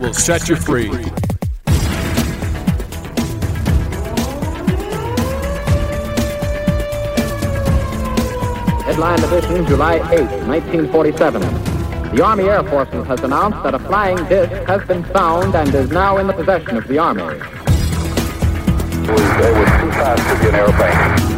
will set you free. Headline edition, July 8, 1947. The Army Air Forces has announced that a flying disc has been found and is now in the possession of the Army. It was, it was too fast to be an airplane.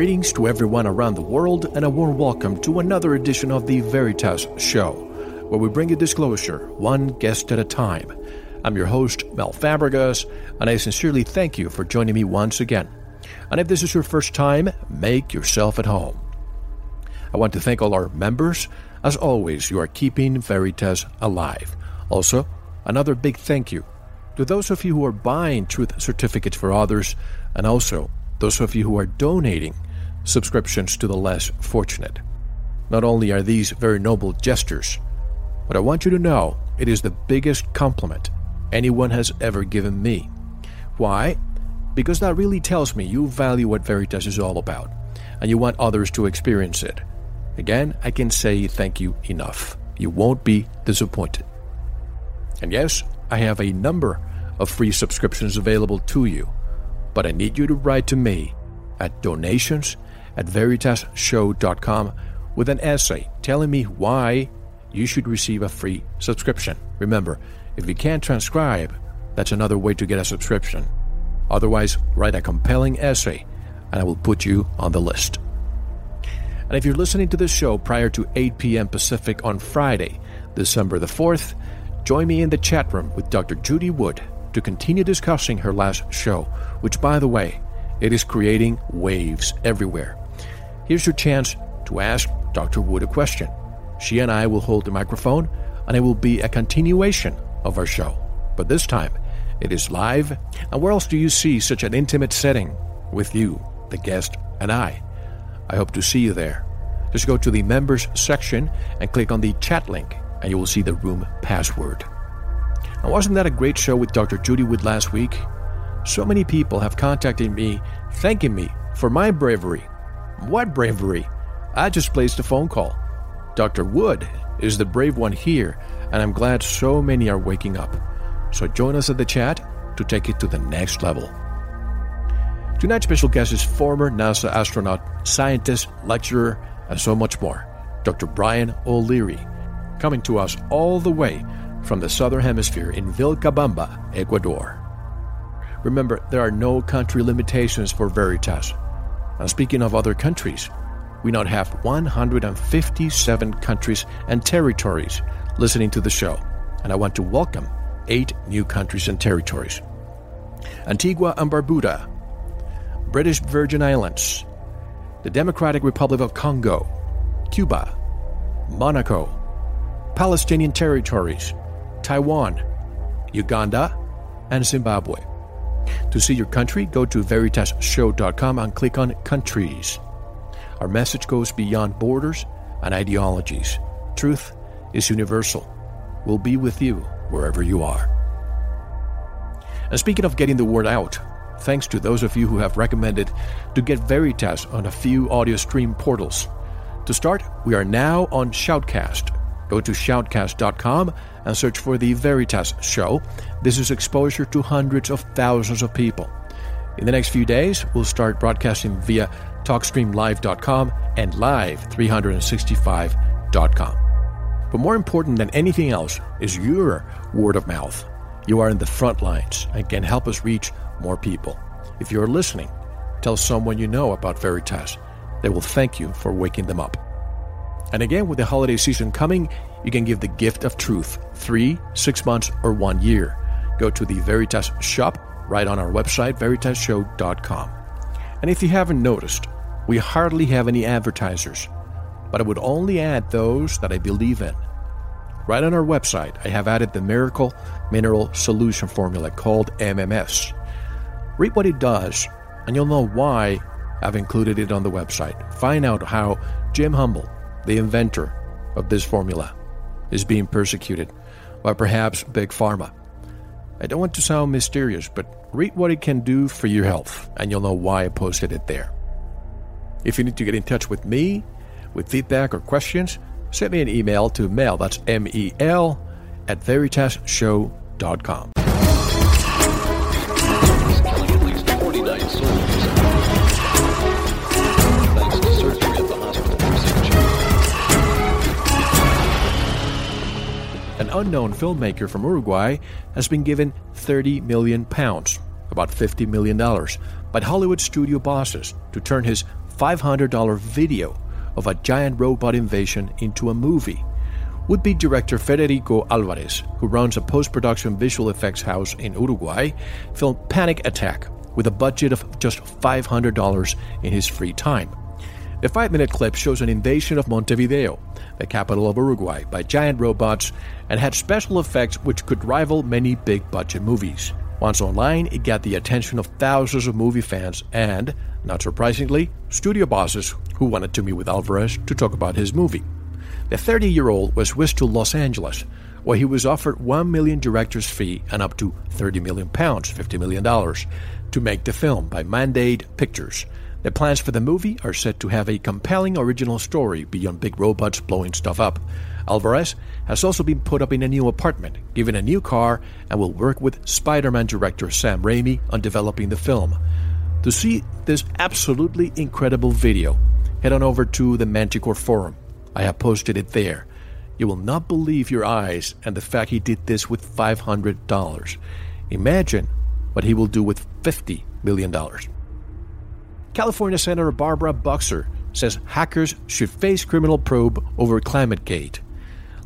Greetings to everyone around the world, and a warm welcome to another edition of the Veritas Show, where we bring you disclosure, one guest at a time. I'm your host, Mel Fabregas, and I sincerely thank you for joining me once again. And if this is your first time, make yourself at home. I want to thank all our members. As always, you are keeping Veritas alive. Also, another big thank you to those of you who are buying truth certificates for others, and also those of you who are donating subscriptions to the less fortunate. Not only are these very noble gestures, but I want you to know it is the biggest compliment anyone has ever given me. Why? Because that really tells me you value what Veritas is all about, and you want others to experience it. Again, I can say thank you enough. You won't be disappointed. And yes, I have a number of free subscriptions available to you but I need you to write to me at donations at veritasshow.com with an essay telling me why you should receive a free subscription. Remember, if you can't transcribe, that's another way to get a subscription. Otherwise, write a compelling essay and I will put you on the list. And if you're listening to this show prior to 8 p.m. Pacific on Friday, December the 4th, join me in the chat room with Dr. Judy Wood to continue discussing her last show, which, by the way, it is creating waves everywhere. Here's your chance to ask Dr. Wood a question. She and I will hold the microphone, and it will be a continuation of our show. But this time, it is live. And where else do you see such an intimate setting with you, the guest, and I? I hope to see you there. Just go to the members section and click on the chat link, and you will see the room password. And wasn't that a great show with Dr. Judy Wood last week? So many people have contacted me thanking me for my bravery. What bravery? I just placed a phone call. Dr. Wood is the brave one here, and I'm glad so many are waking up. So join us at the chat to take it to the next level. Tonight's special guest is former NASA astronaut, scientist, lecturer, and so much more, Dr. Brian O'Leary, coming to us all the way from the southern hemisphere in Vilcabamba, Ecuador. Remember, there are no country limitations for Veritas. Now, speaking of other countries, we now have 157 countries and territories listening to the show, and I want to welcome eight new countries and territories Antigua and Barbuda, British Virgin Islands, the Democratic Republic of Congo, Cuba, Monaco, Palestinian territories, Taiwan, Uganda, and Zimbabwe. To see your country, go to veritasshow.com and click on Countries. Our message goes beyond borders and ideologies. Truth is universal. We'll be with you wherever you are. And speaking of getting the word out, thanks to those of you who have recommended to get Veritas on a few audio stream portals. To start, we are now on Shoutcast. Go to shoutcast.com and search for The Veritas Show. This is exposure to hundreds of thousands of people. In the next few days, we'll start broadcasting via TalkStreamLive.com and Live365.com. But more important than anything else is your word of mouth. You are in the front lines and can help us reach more people. If you're listening, tell someone you know about Veritas. They will thank you for waking them up. And again, with the holiday season coming, you can give the gift of truth three, six months, or one year. Go to the Veritas shop right on our website, veritasshow.com. And if you haven't noticed, we hardly have any advertisers, but I would only add those that I believe in. Right on our website, I have added the Miracle Mineral Solution Formula called MMS. Read what it does, and you'll know why I've included it on the website. Find out how Jim Humble, the inventor of this formula, is being persecuted by perhaps Big Pharma. I don't want to sound mysterious, but read what it can do for your health, and you'll know why I posted it there. If you need to get in touch with me with feedback or questions, send me an email to mail, that's M E L, at veritasshow.com. unknown filmmaker from Uruguay has been given 30 million pounds, about 50 million dollars, by Hollywood studio bosses to turn his $500 video of a giant robot invasion into a movie. Would be director Federico Alvarez, who runs a post production visual effects house in Uruguay, filmed Panic Attack with a budget of just $500 in his free time. The five minute clip shows an invasion of Montevideo, the capital of Uruguay, by giant robots and had special effects which could rival many big budget movies. Once online, it got the attention of thousands of movie fans and, not surprisingly, studio bosses who wanted to meet with Alvarez to talk about his movie. The 30 year old was whisked to Los Angeles, where he was offered 1 million director's fee and up to 30 million pounds, $50 million, to make the film by Mandate Pictures. The plans for the movie are set to have a compelling original story beyond big robots blowing stuff up. Alvarez has also been put up in a new apartment, given a new car, and will work with Spider Man director Sam Raimi on developing the film. To see this absolutely incredible video, head on over to the Manticore Forum. I have posted it there. You will not believe your eyes and the fact he did this with $500. Imagine what he will do with $50 million. California Senator Barbara Boxer says hackers should face criminal probe over ClimateGate.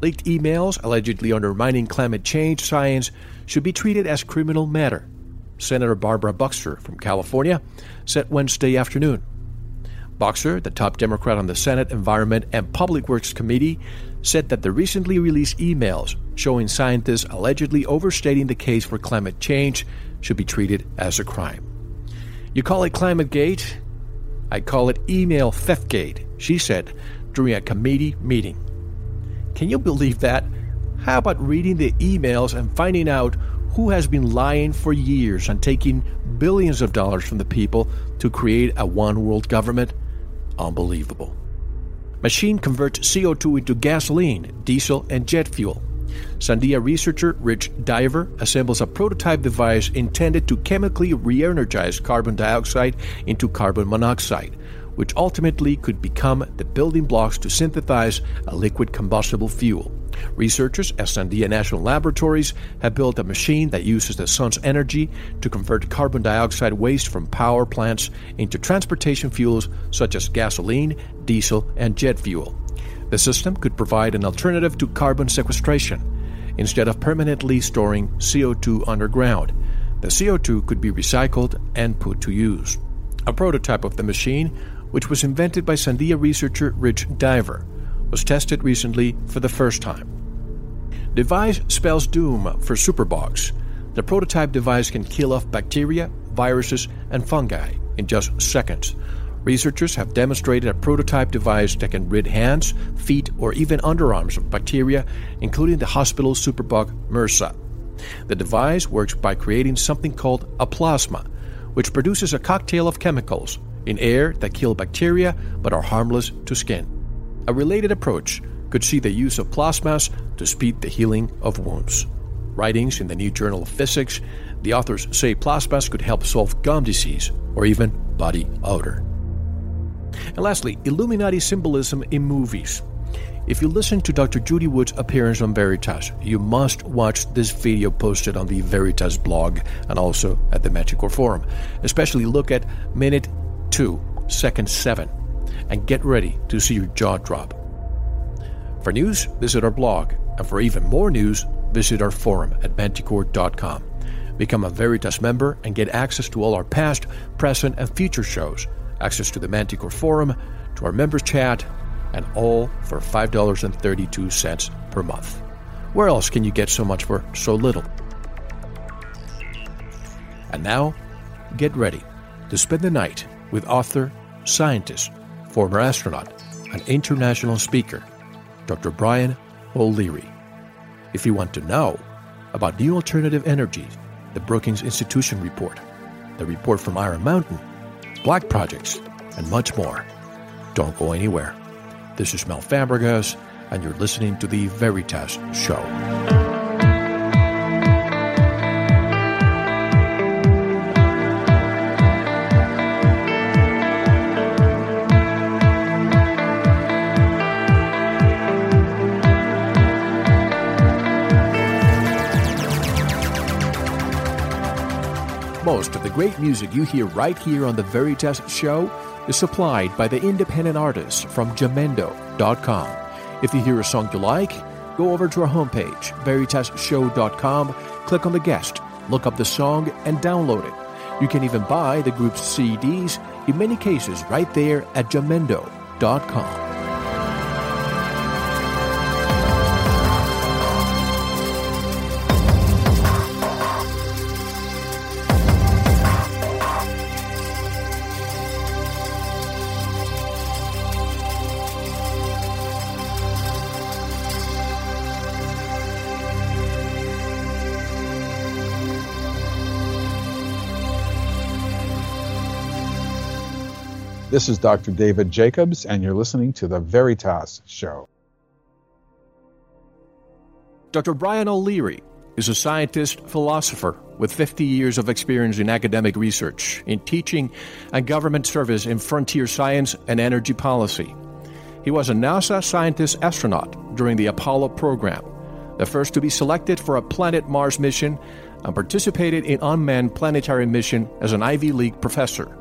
Leaked emails allegedly undermining climate change science should be treated as criminal matter. Senator Barbara Boxer from California said Wednesday afternoon. Boxer, the top Democrat on the Senate Environment and Public Works Committee, said that the recently released emails showing scientists allegedly overstating the case for climate change should be treated as a crime. You call it ClimateGate? I call it email theftgate, she said during a committee meeting. Can you believe that? How about reading the emails and finding out who has been lying for years and taking billions of dollars from the people to create a one world government? Unbelievable. Machine converts CO2 into gasoline, diesel, and jet fuel. Sandia researcher Rich Diver assembles a prototype device intended to chemically re energize carbon dioxide into carbon monoxide, which ultimately could become the building blocks to synthesize a liquid combustible fuel. Researchers at Sandia National Laboratories have built a machine that uses the sun's energy to convert carbon dioxide waste from power plants into transportation fuels such as gasoline, diesel, and jet fuel. The system could provide an alternative to carbon sequestration. Instead of permanently storing CO2 underground, the CO2 could be recycled and put to use. A prototype of the machine, which was invented by Sandia researcher Rich Diver, was tested recently for the first time. Device spells doom for superbugs. The prototype device can kill off bacteria, viruses, and fungi in just seconds. Researchers have demonstrated a prototype device that can rid hands, feet, or even underarms of bacteria, including the hospital superbug MRSA. The device works by creating something called a plasma, which produces a cocktail of chemicals in air that kill bacteria but are harmless to skin. A related approach could see the use of plasmas to speed the healing of wounds. Writings in the New Journal of Physics, the authors say plasmas could help solve gum disease or even body odor. And lastly, Illuminati symbolism in movies. If you listen to Dr. Judy Wood's appearance on Veritas, you must watch this video posted on the Veritas blog and also at the Manticore Forum. Especially look at minute 2, second 7, and get ready to see your jaw drop. For news, visit our blog, and for even more news, visit our forum at manticore.com. Become a Veritas member and get access to all our past, present, and future shows, access to the Manticore Forum, to our members chat, and all for $5.32 per month. Where else can you get so much for so little? And now, get ready to spend the night with author, scientist, former astronaut, and international speaker, Dr. Brian O'Leary. If you want to know about new alternative energies, the Brookings Institution report, the report from Iron Mountain, black projects, and much more, don't go anywhere. This is Mel Fabregas, and you're listening to the Veritas Show. Most of the great music you hear right here on the Veritas Show is supplied by the independent artists from Jamendo.com. If you hear a song you like, go over to our homepage, veritasshow.com, click on the guest, look up the song, and download it. You can even buy the group's CDs, in many cases, right there at Jamendo.com. This is Dr. David Jacobs, and you're listening to The Veritas Show. Dr. Brian O'Leary is a scientist philosopher with 50 years of experience in academic research, in teaching, and government service in frontier science and energy policy. He was a NASA scientist astronaut during the Apollo program, the first to be selected for a Planet Mars mission, and participated in unmanned planetary mission as an Ivy League professor.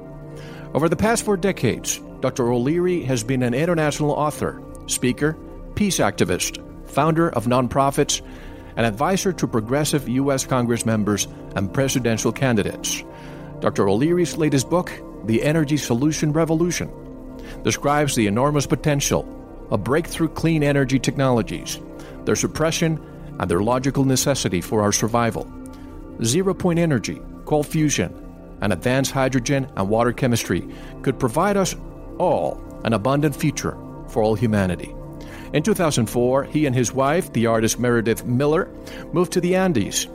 Over the past four decades, Dr. O'Leary has been an international author, speaker, peace activist, founder of nonprofits, and advisor to progressive U.S. Congress members and presidential candidates. Dr. O'Leary's latest book, The Energy Solution Revolution, describes the enormous potential of breakthrough clean energy technologies, their suppression, and their logical necessity for our survival. Zero point energy, cold fusion, and advanced hydrogen and water chemistry could provide us all an abundant future for all humanity. In 2004, he and his wife, the artist Meredith Miller, moved to the Andes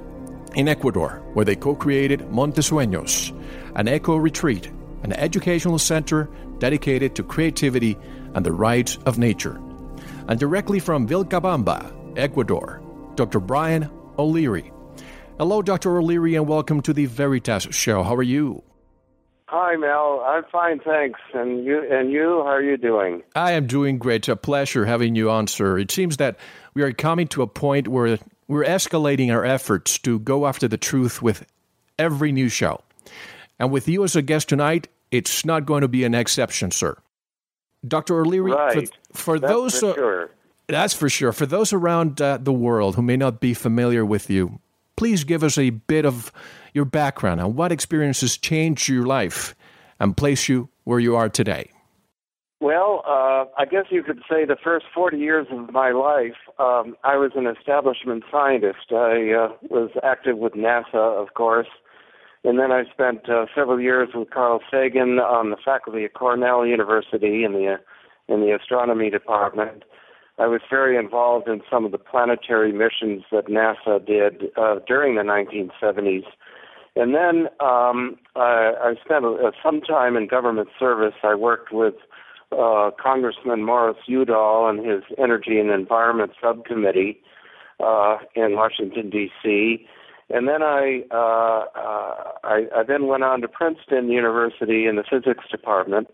in Ecuador, where they co created Montesueños, an eco retreat, an educational center dedicated to creativity and the rights of nature. And directly from Vilcabamba, Ecuador, Dr. Brian O'Leary Hello, Dr. O'Leary, and welcome to the Veritas Show. How are you? Hi, Mel. I'm fine, thanks. And you? And you? How are you doing? I am doing great. It's a pleasure having you on, sir. It seems that we are coming to a point where we're escalating our efforts to go after the truth with every new show. And with you as a guest tonight, it's not going to be an exception, sir. Dr. O'Leary, right. for, for that's those. For sure. That's for sure. For those around uh, the world who may not be familiar with you, please give us a bit of your background and what experiences changed your life and place you where you are today. Well, uh, I guess you could say the first 40 years of my life, um, I was an establishment scientist. I uh, was active with NASA, of course, and then I spent uh, several years with Carl Sagan on the faculty at Cornell University in the in the astronomy department. I was very involved in some of the planetary missions that NASA did uh, during the 1970s. And then um, I, I spent uh, some time in government service. I worked with uh, Congressman Morris Udall and his Energy and Environment Subcommittee uh, in Washington D.C. And then I, uh, uh, I I then went on to Princeton University in the physics department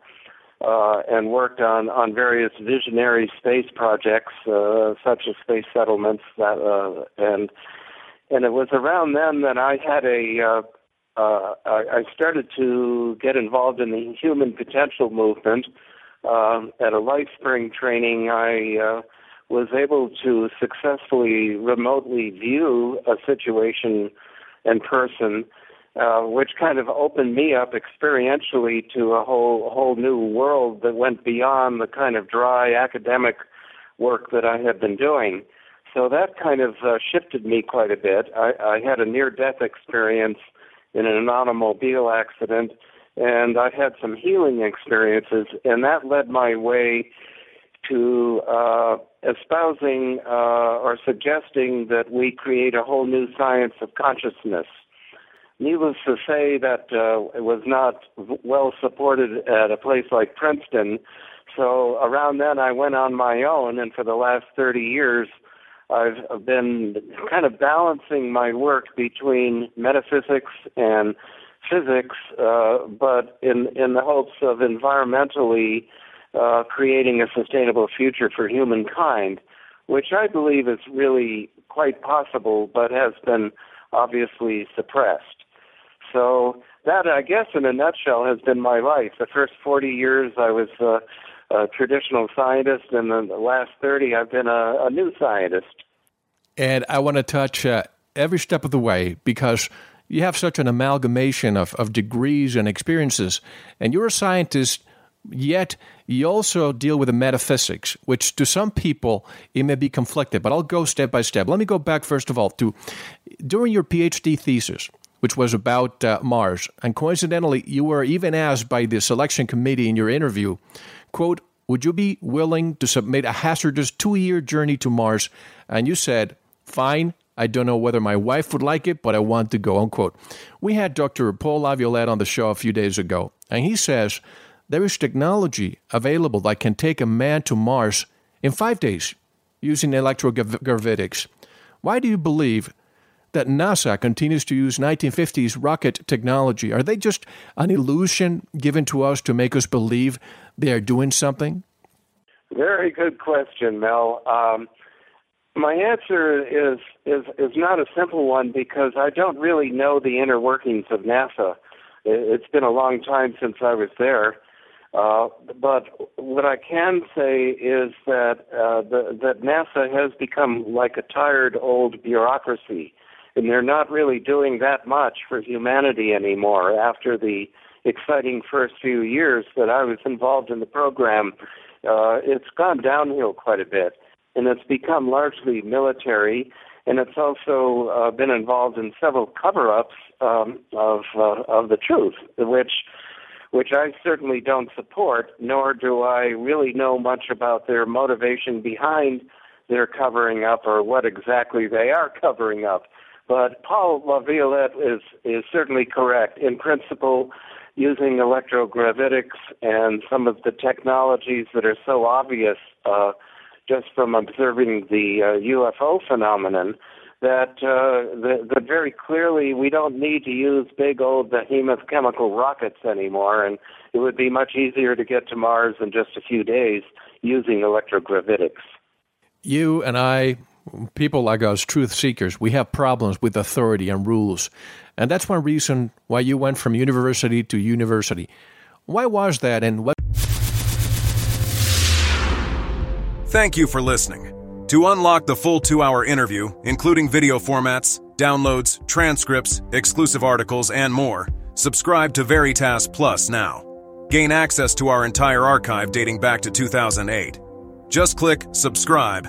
uh, and worked on on various visionary space projects uh, such as space settlements that uh, and and it was around then that I had a uh, uh, I, I started to get involved in the human potential movement. Uh, at a LifeSpring training, I uh, was able to successfully remotely view a situation in person, uh, which kind of opened me up experientially to a whole whole new world that went beyond the kind of dry academic work that I had been doing. So that kind of uh, shifted me quite a bit. I, I had a near-death experience in an automobile accident, and I had some healing experiences, and that led my way to uh, espousing uh, or suggesting that we create a whole new science of consciousness. Needless to say, that uh, it was not well supported at a place like Princeton. So around then, I went on my own, and for the last 30 years, I've been kind of balancing my work between metaphysics and physics, uh, but in in the hopes of environmentally uh, creating a sustainable future for humankind, which I believe is really quite possible, but has been obviously suppressed. So that, I guess, in a nutshell, has been my life. The first 40 years, I was uh, a traditional scientist, and then the last 30, I've been a, a new scientist. And I want to touch uh, every step of the way because you have such an amalgamation of, of degrees and experiences, and you're a scientist, yet you also deal with the metaphysics, which to some people it may be conflicted, but I'll go step by step. Let me go back, first of all, to during your PhD thesis, which was about uh, Mars, and coincidentally, you were even asked by the selection committee in your interview, quote, would you be willing to submit a hazardous two year journey to Mars? And you said, fine, I don't know whether my wife would like it, but I want to go, unquote. We had Dr. Paul Laviolette on the show a few days ago, and he says there is technology available that can take a man to Mars in five days using electrogravitics. Why do you believe that NASA continues to use 1950s rocket technology? Are they just an illusion given to us to make us believe they are doing something? Very good question, Mel. Um, my answer is is is not a simple one because I don't really know the inner workings of NASA. It's been a long time since I was there, uh, but what I can say is that uh, the, that NASA has become like a tired old bureaucracy, and they're not really doing that much for humanity anymore. After the exciting first few years that I was involved in the program, uh, it's gone downhill quite a bit and it's become largely military. And it's also uh, been involved in several cover-ups um, of uh, of the truth, which which I certainly don't support, nor do I really know much about their motivation behind their covering up or what exactly they are covering up. But Paul Laviolette is is certainly correct in principle. Using electrogravitics and some of the technologies that are so obvious uh, just from observing the uh, UFO phenomenon, that uh, that, that very clearly we don't need to use big old behemoth chemical rockets anymore, and it would be much easier to get to Mars in just a few days using electrogravitics. You and I, people like us, truth seekers, we have problems with authority and rules. And that's one reason why you went from university to university. Why was that and what? Thank you for listening. To unlock the full two hour interview, including video formats, downloads, transcripts, exclusive articles, and more, subscribe to Veritas Plus now. Gain access to our entire archive dating back to 2008. Just click subscribe